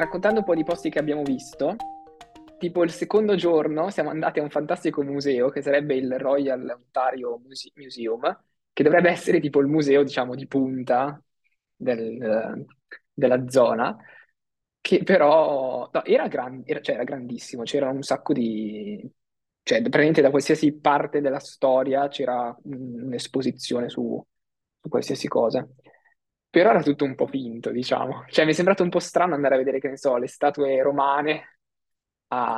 raccontando un po' di posti che abbiamo visto, tipo il secondo giorno siamo andati a un fantastico museo che sarebbe il Royal Ontario Muse- Museum, che dovrebbe essere tipo il museo, diciamo, di punta del- della zona, che però no, era, gran- era- cioè, era grandissimo, c'era un sacco di... cioè praticamente da qualsiasi parte della storia c'era un- un'esposizione su, su qualsiasi cosa. Però era tutto un po' finto, diciamo. Cioè mi è sembrato un po' strano andare a vedere, che ne so, le statue romane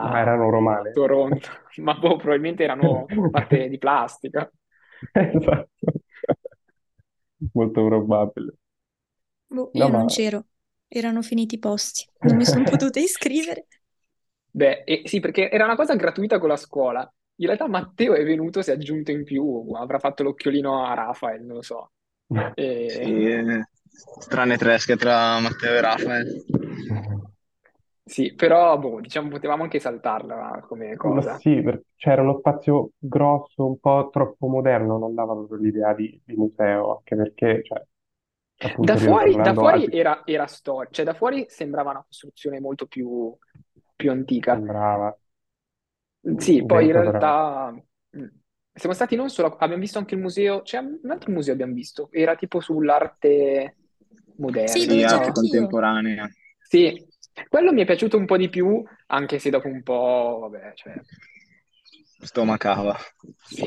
Ma a erano romane. Toronto, ma boh, probabilmente erano fatte di plastica. Esatto. Molto probabile. Boh, No, io non ma c'ero, erano finiti i posti, non mi sono potuta iscrivere. Beh, e sì, perché era una cosa gratuita con la scuola. In realtà Matteo è venuto, si è aggiunto in più, avrà fatto l'occhiolino a Rafael, non lo so. E... Sì, eh, strane tresche tra Matteo e Rafael. Sì, però boh, diciamo potevamo anche saltarla come Ma cosa. sì, per- c'era uno spazio grosso, un po' troppo moderno, non dava proprio l'idea di, di museo, anche perché, cioè, Da fuori, da fuori al... era, era storia, cioè da fuori sembrava una costruzione molto più, più antica. sembrava Sì, poi in dentro però... realtà mh, siamo stati non solo, abbiamo visto anche il museo, c'è un altro museo abbiamo visto, era tipo sull'arte Sì, moderna, Sì, c'ero arte contemporanea. Sì, quello mi è piaciuto un po' di più, anche se dopo un po', vabbè, cioè, Stomacava. sì,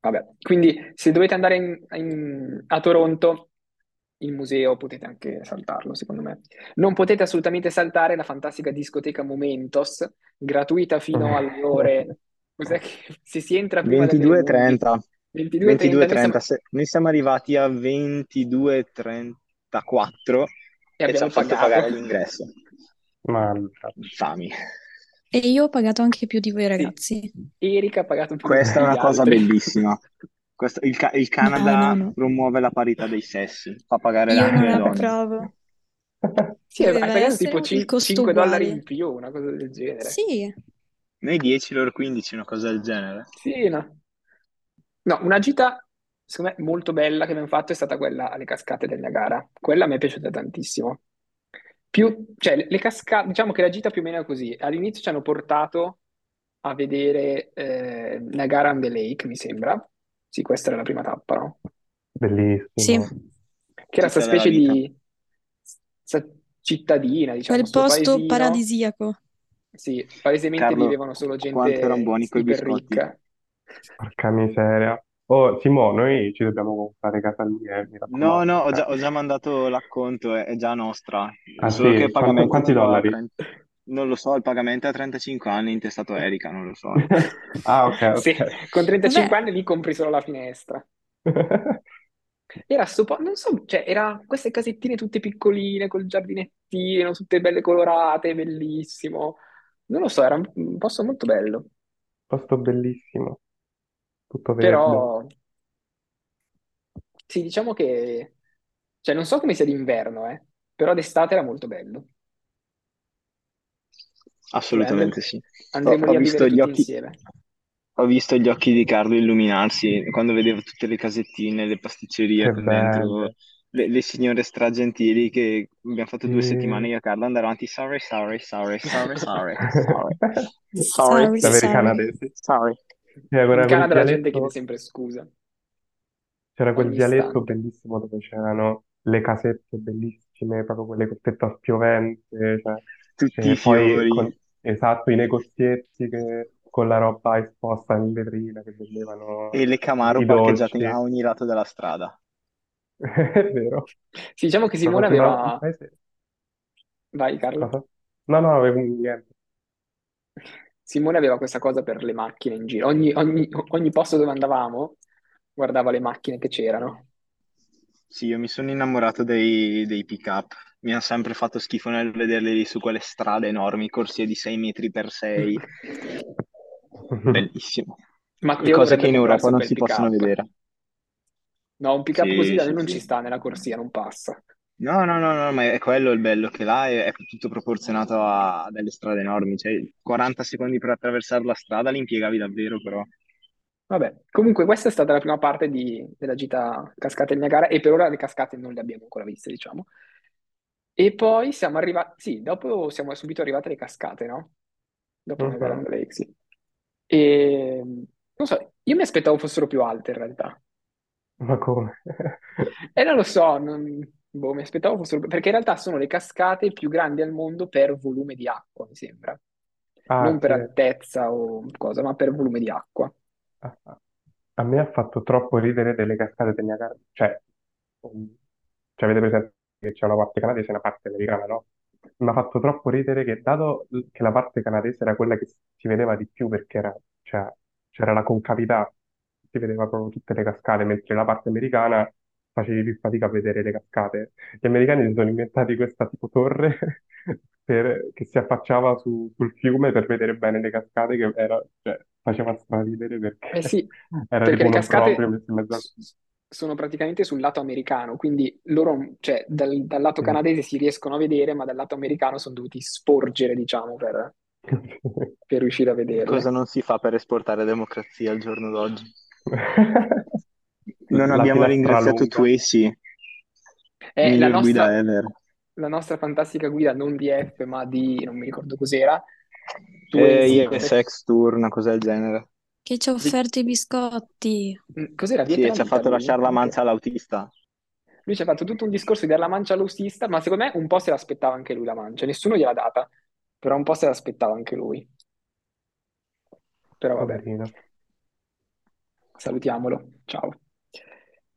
vabbè. Quindi se dovete andare in- in- a Toronto, il museo potete anche saltarlo, secondo me. Non potete assolutamente saltare la fantastica discoteca Momentos, gratuita fino alle ore... Cos'è che se si entra prima delle 11? 22.30. 22.30, noi siamo, 22.30. Se- Noi siamo arrivati a 22.34 e e ci abbiamo hanno fatto pagato. pagare l'ingresso. Ma Infami. E io ho pagato anche più di voi Sì, ragazzi. Erika ha pagato più di Questa è una cosa altri. bellissima. Questo- il, il No, no, Canada no. promuove la parità dei sessi, fa pagare Io anche le donne. approvo. Sì, hai pagato tipo il costo 5 dollari in più, una cosa del genere. Sì, Noi 10, loro 15, una cosa del genere. Sì, no. No, una gita, secondo me, molto bella che abbiamo fatto è stata quella alle cascate del Niagara. Quella mi è piaciuta tantissimo. Più, cioè, le, cascate, diciamo che la gita più o meno è così. All'inizio ci hanno portato a vedere eh, Niagara on the Lake, mi sembra. Sì, questa era la prima tappa, no? sì. Bellissimo. Che era questa specie di sta cittadina, diciamo, Quel sto posto paesino. paradisiaco. Sì, palesemente Carlo, vivevano solo quanto erano gente buoni quei biscotti. ricca. Porca miseria. Oh, Simo, noi ci dobbiamo comprare casa lì, eh, mi No, raccomando. no, ho già, ho già mandato l'acconto, è, è già nostra. ah Solo che sì, il quanto- pagamento quanti tipo a dollari? 30 Non lo so, il pagamento è a 35 anni, intestato a Erika, non lo so. Ah, ok, Sì, ok. con 35 Vabbè, anni lì compri solo la finestra. Era sto po- non so, cioè, era queste casettine tutte piccoline, col giardinettino, tutte belle colorate, bellissimo. Non lo so, era un un posto molto bello. Posto bellissimo, tutto verde. Però, sì, diciamo che, cioè, non so come sia d'inverno, eh, però d'estate era molto bello. Assolutamente andremo, sì. Ho, andremo ho lì a visto vivere gli tutti occhi, insieme. ho visto gli occhi di Carlo illuminarsi quando vedevo tutte le casettine, le pasticcerie Che con dentro belle. le, le signore stragentili che abbiamo fatto due settimane Sì. io e Carlo andare avanti. Sorry, sorry, sorry, sorry, sorry, sorry, sorry, sorry, veri sorry. canadesi. sorry. C'era In quel Canada la gente chiede vialetto, sempre scusa, c'era quel ogni vialetto istante. bellissimo dove c'erano le casette bellissime, proprio quelle col tetto a spiovente, cioè, Tutti e i poi fiori. con, esatto, i negozietti che, con la roba esposta in vetrina che vendevano E le Camaro i parcheggiate dolci. a ogni lato della strada. È vero. Sì, diciamo che Simone Proprio sembra un aveva... paese. Vai, Carlo. Cosa? No, no, avevo niente. Simone aveva questa cosa per le macchine in giro. Ogni, ogni- ogni posto dove andavamo guardava le macchine che c'erano. Sì, io mi sono innamorato dei, dei pick-up. Mi ha sempre fatto schifo nel vederli lì su quelle strade enormi, corsie di 6 metri per 6. Bellissimo. Matteo Cose che in Europa non si possono pick-up. vedere. No, un pick-up così Sì, da sì, noi non ci sì. sta nella corsia, non passa. No, no, no, no, ma è quello il bello, che là è, è tutto proporzionato a, a delle strade enormi. Cioè, 40 secondi per attraversare la strada li impiegavi davvero, però. Vabbè, comunque questa è stata la prima parte di- della gita Cascate del Niagara e per ora le cascate non le abbiamo ancora viste, diciamo. E poi siamo arrivati, sì, dopo siamo subito arrivate le cascate, no? Dopo Niagara on Mhm. the Lake, sì. E non so, io mi aspettavo fossero più alte in realtà. Ma come? E non lo so, non- boh, mi aspettavo fossero perché in realtà sono le cascate più grandi al mondo per volume di acqua, mi sembra. Non Ah, per sì. altezza o cosa, ma per volume di acqua. A a me ha fatto troppo ridere delle cascate del Niagara. Cioè, um, cioè, avete presente che c'è una parte canadese e una parte americana, no? Mi ha fatto troppo ridere che, dato che la parte canadese era quella che si vedeva di più perché era, cioè, c'era la concavità, si vedeva proprio tutte le cascate, mentre la parte americana facevi più fatica a vedere le cascate. Gli americani si sono inventati questa tipo torre per- che si affacciava su- sul fiume per vedere bene le cascate, che era, cioè, faceva straridere perché Eh sì, era perché tipo le cascate messo in mezzo al... s- sono praticamente sul lato americano, quindi loro, cioè, dal, dal lato Mm. canadese si riescono a vedere, ma dal lato americano sono dovuti sporgere, diciamo, per, per riuscire a Cosa vederle. non si fa per esportare democrazia al giorno d'oggi? Non abbiamo ringraziato. Tracy, È la nostra, ever. la nostra fantastica guida non di F, ma di, non mi ricordo cos'era, E Twazy, ISX Tour, una cosa del genere. Che ci ha offerto i biscotti. Mm, cos'era? Sì, e ci ha fatto lui? lasciare la mancia all'autista. Lui ci ha fatto tutto un discorso di dare la mancia all'autista, ma secondo me un po' se l'aspettava anche lui la mancia. Nessuno gliel'ha data, però un po' se l'aspettava anche lui. Però vabbè, salutiamolo. Ciao.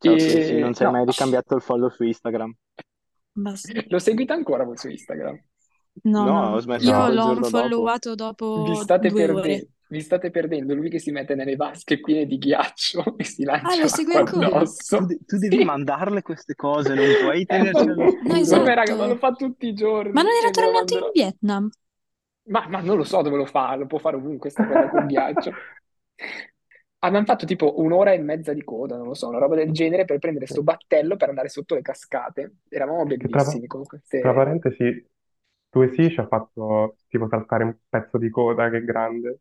Ciao Tracy, non sei mai no, ricambiato il follow su Instagram? Basta. lo seguite ancora voi su Instagram? No, No, no. ho smesso Io l'ho giorno dopo. Vi dopo state, due ore. perde- vi state perdendo lui che si mette nelle vasche piene di ghiaccio e si Ah, lancia lo segui ancora? Tu, de- tu devi Sì. mandarle queste cose, non puoi tenerci. No, Vabbè, raga, ma lo esatto. fa tutti i giorni Ma non era tornato in. Vietnam? Ma, ma non lo so dove lo fa, lo può fare ovunque sta cosa col ghiaccio. Abbiamo fatto tipo un'ora e mezza di coda, non lo so, una roba del genere per prendere sto battello per andare sotto le cascate. Eravamo tra, bellissimi con tra queste... parentesi, due sì ci ha fatto tipo saltare un pezzo di coda che è grande.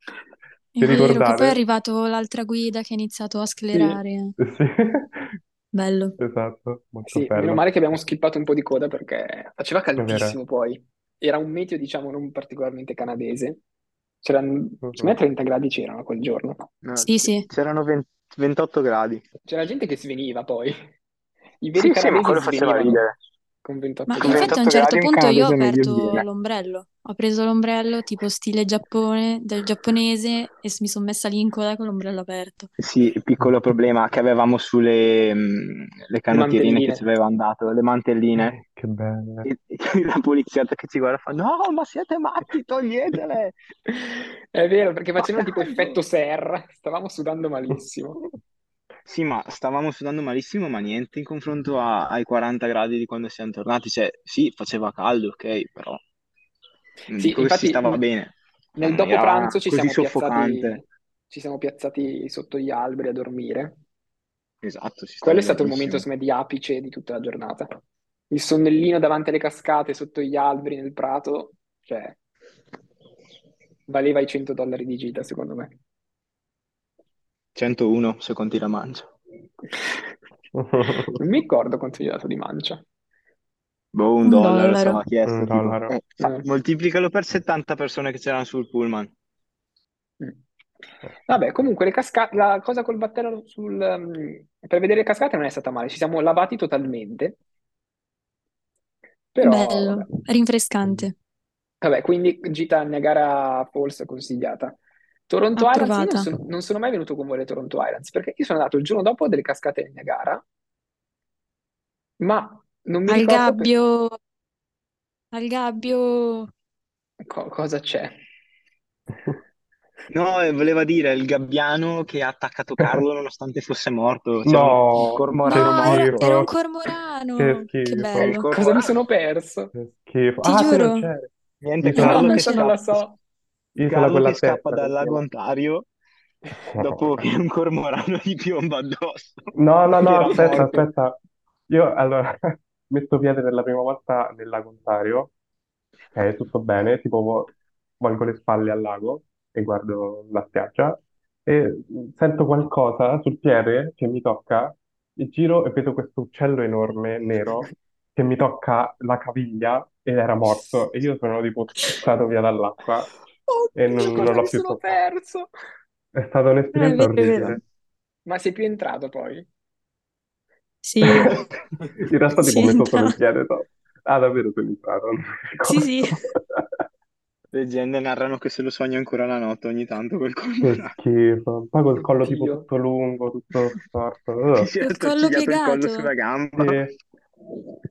È Vi vero, che poi è arrivato l'altra guida che ha iniziato a Sì, sclerare. Sì, Bello. esatto, molto sì, meno bello. male che abbiamo skippato un po' di coda perché faceva È vero. caldissimo poi. Era un meteo, diciamo, non particolarmente canadese. C'erano, secondo me Mhm. 30 gradi c'erano quel giorno. No, Sì, c- sì. c'erano 20 28 gradi. C'era gente che sveniva poi. I veri Sì, sì, ma quello faceva ridere. con Ma 28 Con infatti gradi. a un 28 certo punto io ho aperto l'ombrello. Ho preso l'ombrello tipo stile Giappone, del giapponese, e mi sono messa lì in coda con l'ombrello aperto. Sì, piccolo problema che avevamo sulle mh, le Le canottierine che ci avevano dato, le mantelline, Eh, che belle. e, e la polizietta che ci guarda fa: No, ma siete matti, toglietele! È vero, perché facevano tipo effetto serra, stavamo sudando malissimo. Sì, ma stavamo sudando malissimo, ma niente in confronto a- ai 40 gradi di quando siamo tornati. Cioè, sì, faceva caldo, ok, però Sì, dico che si infatti stava bene, nel dopo pranzo ci così siamo piazzati, ci siamo piazzati sotto gli alberi a dormire. Esatto, Quello è stato il momento, me, di apice di tutta la giornata. Il sonnellino davanti alle cascate, sotto gli alberi, nel prato, cioè, valeva i 100 dollari di gita, secondo me. 101 se conti la mancia. Non mi ricordo quanto gli ho dato di mancia. Boh, un Un dollaro dollaro. aveva chiesto, Un tipo. dollaro. Eh, fa- Eh. moltiplicalo per 70 persone che c'erano sul pullman. Mm. Vabbè, comunque le cascate, la cosa col battello sul, um, per vedere le cascate non è stata male, ci siamo lavati totalmente, però Bello, vabbè. rinfrescante. Vabbè, quindi gita a Niagara Falls consigliata. Toronto Islands, io non, Approvata. son- non sono mai venuto con voi alle Toronto Islands, perché io sono andato il giorno dopo delle cascate di Niagara, ma non mi Al ricordo per- gabbio, al gabbio. co- cosa c'è. No, eh, voleva dire il gabbiano che ha attaccato Carlo nonostante fosse morto. C'era un No, cormorano No, che era, era un schifo. Che cormorano. Che. È il bello. Cosa mi cormorano. sono perso? Che schifo. Ti Ah, non giuro. c'eri. Niente, Isola, Carlo non che Questa non la so. isola Carlo quella che scappa testa, dal come si lago chiama? Ontario dopo che un cormorano gli piomba addosso. No, no, no, Era aspetta, morto. aspetta. Io allora metto piede per la prima volta nel lago Ontario, ok, tutto bene, tipo vo- volgo le spalle al lago e guardo la spiaggia e sento qualcosa sul piede che mi tocca, e giro e vedo questo uccello enorme, nero, che mi tocca la caviglia ed era morto e io sono tipo spazzato via dall'acqua e Oddio, non, cosa non l'ho mi più sono toccato. perso? È stata Ah, è un'esperienza vero, è vero. orribile. Ma sei più entrato poi? Sì, In realtà tipo ho messo solo il piede sopra. Ah, davvero sono entrato, Sì, sì. Leggende narrano che se lo sogna ancora la notte ogni tanto quel Che cormorano. schifo. Poi col collo tipo Oddio. tutto lungo, tutto storto. Che Ugh. si è Col collo attorcigliato il collo piegato. sulla gamba. Sì.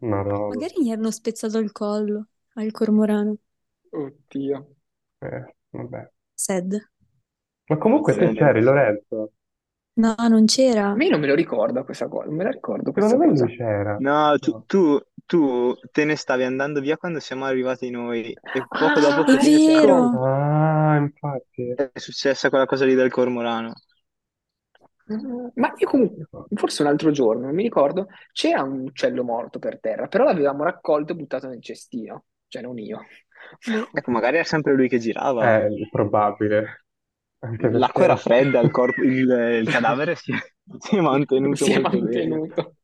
Madonna. Magari gli hanno spezzato il collo al cormorano. Oddio. Eh, vabbè. Sad. Ma comunque te c'eri, Lorenzo. No, non c'era. A me non me lo ricordo questa cosa, non me la ricordo questa Secondo me cosa. c'era. No, tu, tu, tu te ne stavi andando via quando siamo arrivati noi e poco Ah, dopo che È te ne sei vero. andato Ah, infatti. è successa quella cosa lì del cormorano. Ma io comunque, forse un altro giorno, non mi ricordo, c'era un uccello morto per terra, però l'avevamo raccolto e buttato nel cestino, cioè non io. Ecco, magari era sempre lui che girava. È probabile. Anche L'acqua era fredda, il, corpo, il, il cadavere si è, si è mantenuto Si è molto bene. mantenuto.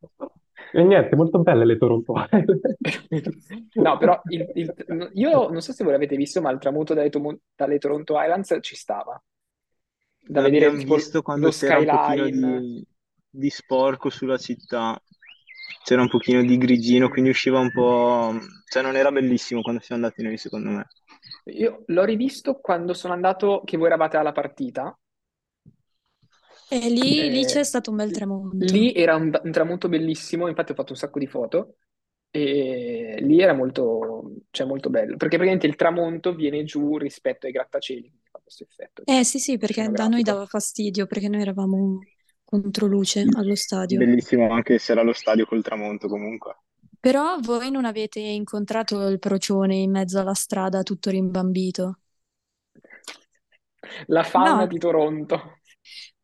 E niente, molto belle le Toronto Island. No, però il- il- io non so se voi l'avete visto, ma il tramonto dalle, Tomo- dalle Toronto Islands ci stava. Da vedere tipo visto quando lo c'era un pochino skyline. di, di sporco sulla città, c'era un pochino di grigino, quindi usciva un po'... cioè non era bellissimo quando siamo andati noi, secondo me. Io l'ho rivisto quando sono andato, che voi eravate alla partita. E lì, lì Eh, c'è stato un bel tramonto. Lì era un, un tramonto bellissimo, infatti ho fatto un sacco di foto e lì era molto, cioè molto bello, perché praticamente il tramonto viene giù rispetto ai grattacieli, fa questo effetto Eh sì, sì, perché da noi dava fastidio, perché noi eravamo contro luce allo stadio. Bellissimo anche se era lo stadio col tramonto comunque. Però voi non avete incontrato il procione in mezzo alla strada tutto rimbambito. La fauna No. di Toronto.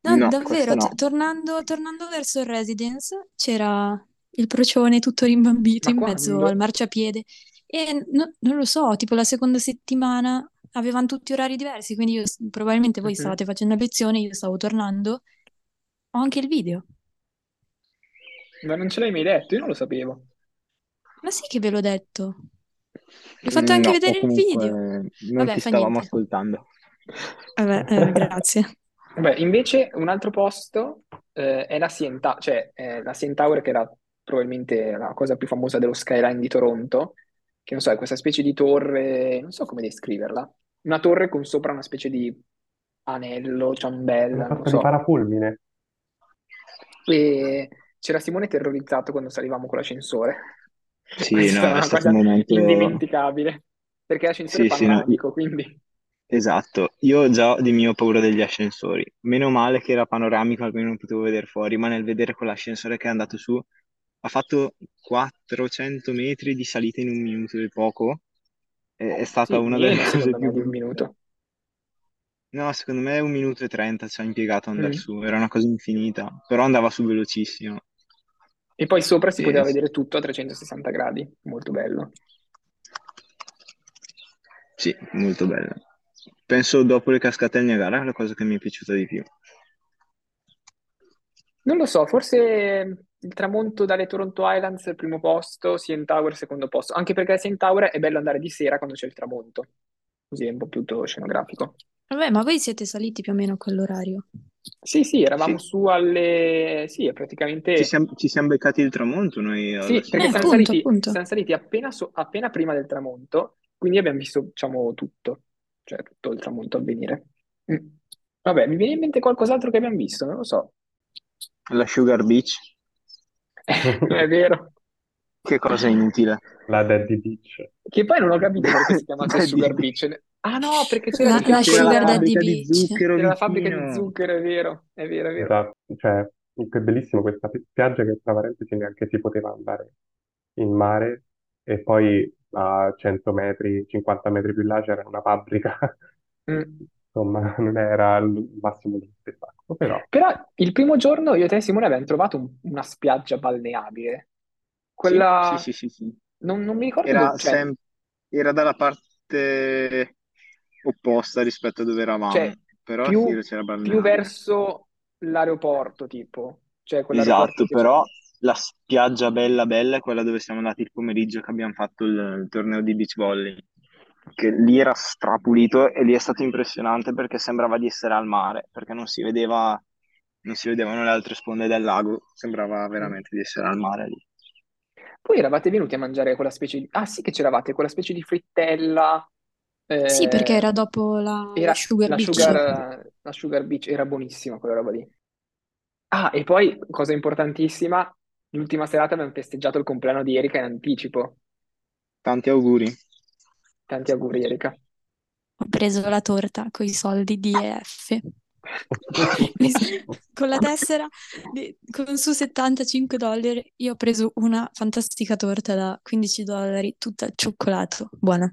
No, No, davvero, questo no. tornando, tornando verso il residence c'era il procione tutto rimbambito Ma in mezzo quando? al marciapiede e no- non lo so, tipo la seconda settimana avevano tutti orari diversi, quindi io, probabilmente voi Mhm. stavate facendo lezione, io stavo tornando, ho anche il video. Ma non ce l'hai mai detto, io non lo sapevo. Ma sì che ve l'ho detto. Vi ho fatto anche No, vedere il video. non Vabbè, ti stavamo niente. ascoltando. Vabbè, eh, grazie. Vabbè, invece un altro posto eh, è la CN cioè eh, la CN Tower che era probabilmente la cosa più famosa dello skyline di Toronto, che non so, è questa specie di torre, non so come descriverla, una torre con sopra una specie di anello, ciambella, non so. parafulmine. E c'era Simone terrorizzato quando salivamo con l'ascensore. Sì, Questa no, è stato un momento... indimenticabile, perché l'ascensore Sì, è sì, no, panoramico, quindi... esatto. Io già di mio ho paura degli ascensori. Meno male che era panoramico, almeno non potevo vedere fuori, ma nel vedere quell'ascensore che è andato su, ha fatto 400 metri di salita in un minuto e poco. È, è stata Sì, una delle cose secondo più me di un brutte. minuto. No, secondo me un minuto e trenta ci ha impiegato ad andare Mm. su, era una cosa infinita, però andava su velocissimo. E poi sopra si poteva vedere tutto a 360 gradi, molto bello. sì, molto bello. Penso dopo le cascate del Niagara è la cosa che mi è piaciuta di più. Non lo so, forse il tramonto dalle Toronto Islands al primo posto, CN Tower secondo posto, anche perché a CN Tower è bello andare di sera quando c'è il tramonto, così è un po' più tutto scenografico. Vabbè, ma voi siete saliti più o meno a quell'orario. Sì, sì, eravamo Sì, su alle... sì, ci praticamente... siamo, ci siamo beccati il tramonto noi alla Sì, perché Eh, siamo appunto, saliti, appunto. siamo saliti appena, so- appena prima del tramonto, quindi abbiamo visto, diciamo, tutto, cioè tutto il tramonto avvenire. Mm. Vabbè, mi viene in mente qualcos'altro che abbiamo visto, non lo so. La Sugar Beach, È vero. che cosa inutile. La Daddy Beach. Che poi non ho capito perché si Daddy Sugar Beach. Ah no, perché c'era La, la Sugar. Daddy fabbrica di zucchero C'era la fabbrica di zucchero, è vero, è vero, è vero. Esatto, cioè, che bellissimo questa pi- spiaggia che tra parentesi neanche si poteva andare in mare e poi a 100 metri, 50 metri più là c'era una fabbrica. Mm. Insomma, non era il massimo dello spettacolo, però Però il primo giorno io e te, Simone, abbiamo trovato un- una spiaggia balneabile. Sì, Quella... sì, sì, sì, sì. Non, non mi ricordo Era, dove... Cioè, sem- era dalla parte opposta rispetto a dove eravamo, cioè però più, più verso l'aeroporto, tipo. Cioè Esatto, però la spiaggia bella bella è quella dove siamo andati il pomeriggio che abbiamo fatto il, il torneo di beach volley, che lì era strapulito e lì è stato impressionante perché sembrava di essere al mare, perché non si vedeva, non si vedevano le altre sponde del lago, sembrava veramente di essere al mare lì. Poi eravate venuti a mangiare quella specie di... Ah sì che c'eravate, quella specie di frittella. Sì, perché eh, era dopo la, la era Sugar la Beach. Sugar, la Sugar Beach, era buonissima quella roba lì. Ah, e poi, cosa importantissima, l'ultima serata abbiamo festeggiato il compleanno di Erika in anticipo. Tanti auguri. Tanti auguri, Erika. Ho preso la torta con i soldi di EF. Con la tessera di- con su 75 dollari io ho preso una fantastica torta da 15 dollari, tutta al cioccolato, buona.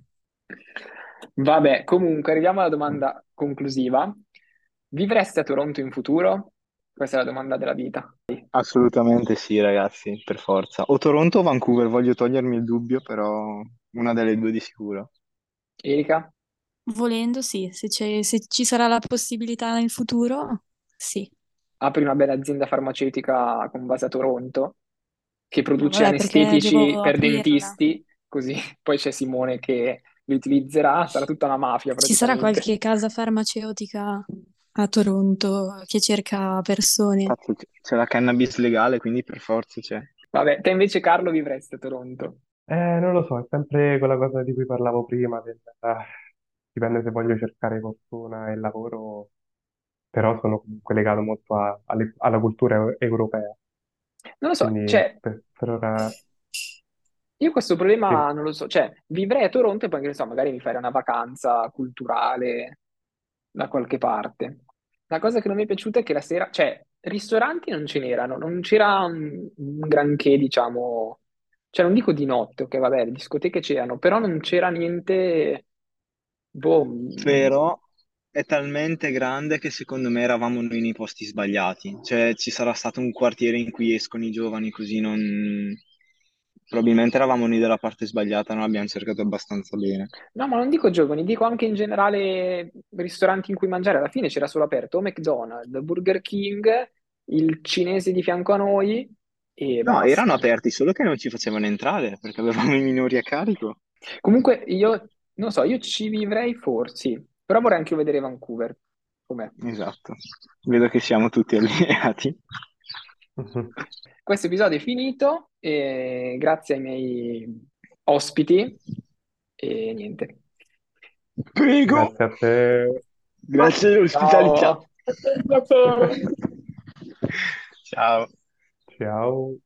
Vabbè, comunque, arriviamo alla domanda conclusiva. Vivreste a Toronto in futuro? Questa è la domanda della vita. Assolutamente sì, ragazzi, per forza. O Toronto o Vancouver, voglio togliermi il dubbio, però una delle due di sicuro. Erika? Volendo, sì, se c'è- se ci sarà la possibilità nel futuro, sì. Apri una bella azienda farmaceutica con base a Toronto che produce Vabbè, perché anestetici devo per aprirla. dentisti, così poi c'è Simone che li utilizzerà, sarà tutta una mafia Ci sarà qualche casa farmaceutica a Toronto che cerca persone. C'è la cannabis legale, quindi per forza c'è. Vabbè, te invece Carlo vivresti a Toronto. Eh, non lo so, è sempre quella cosa di cui parlavo prima, del- ah, dipende se voglio cercare fortuna e lavoro, però sono comunque legato molto a- alle- alla cultura eu- europea, Non lo so, quindi cioè, per, per ora io questo sì. problema non lo so, cioè, vivrei a Toronto e poi, che ne so, magari mi farei una vacanza culturale da qualche parte. La cosa che non mi è piaciuta è che la sera, cioè, ristoranti non ce n'erano, non c'era un, un granché, diciamo, cioè non dico di notte, ok, vabbè, le discoteche c'erano, però non c'era niente, boh, mm, Però è talmente grande che secondo me eravamo noi nei posti sbagliati. Cioè, ci sarà stato un quartiere in cui escono i giovani, così non... Probabilmente eravamo noi dalla parte sbagliata, non abbiamo cercato abbastanza bene. No, ma non dico giovani, dico anche in generale ristoranti in cui mangiare. Alla fine c'era solo aperto McDonald's, Burger King, il cinese di fianco a noi e No, erano basta. aperti, solo che non ci facevano entrare perché avevamo i minori a carico. Comunque io, non so, io ci vivrei forse, però vorrei anche vedere Vancouver. Com'è? Esatto. Vedo che siamo tutti allineati. Questo episodio è finito, e grazie ai miei ospiti e niente. Prego! Grazie a te. Grazie dell'ospitalità. Ciao. Ciao. Ciao.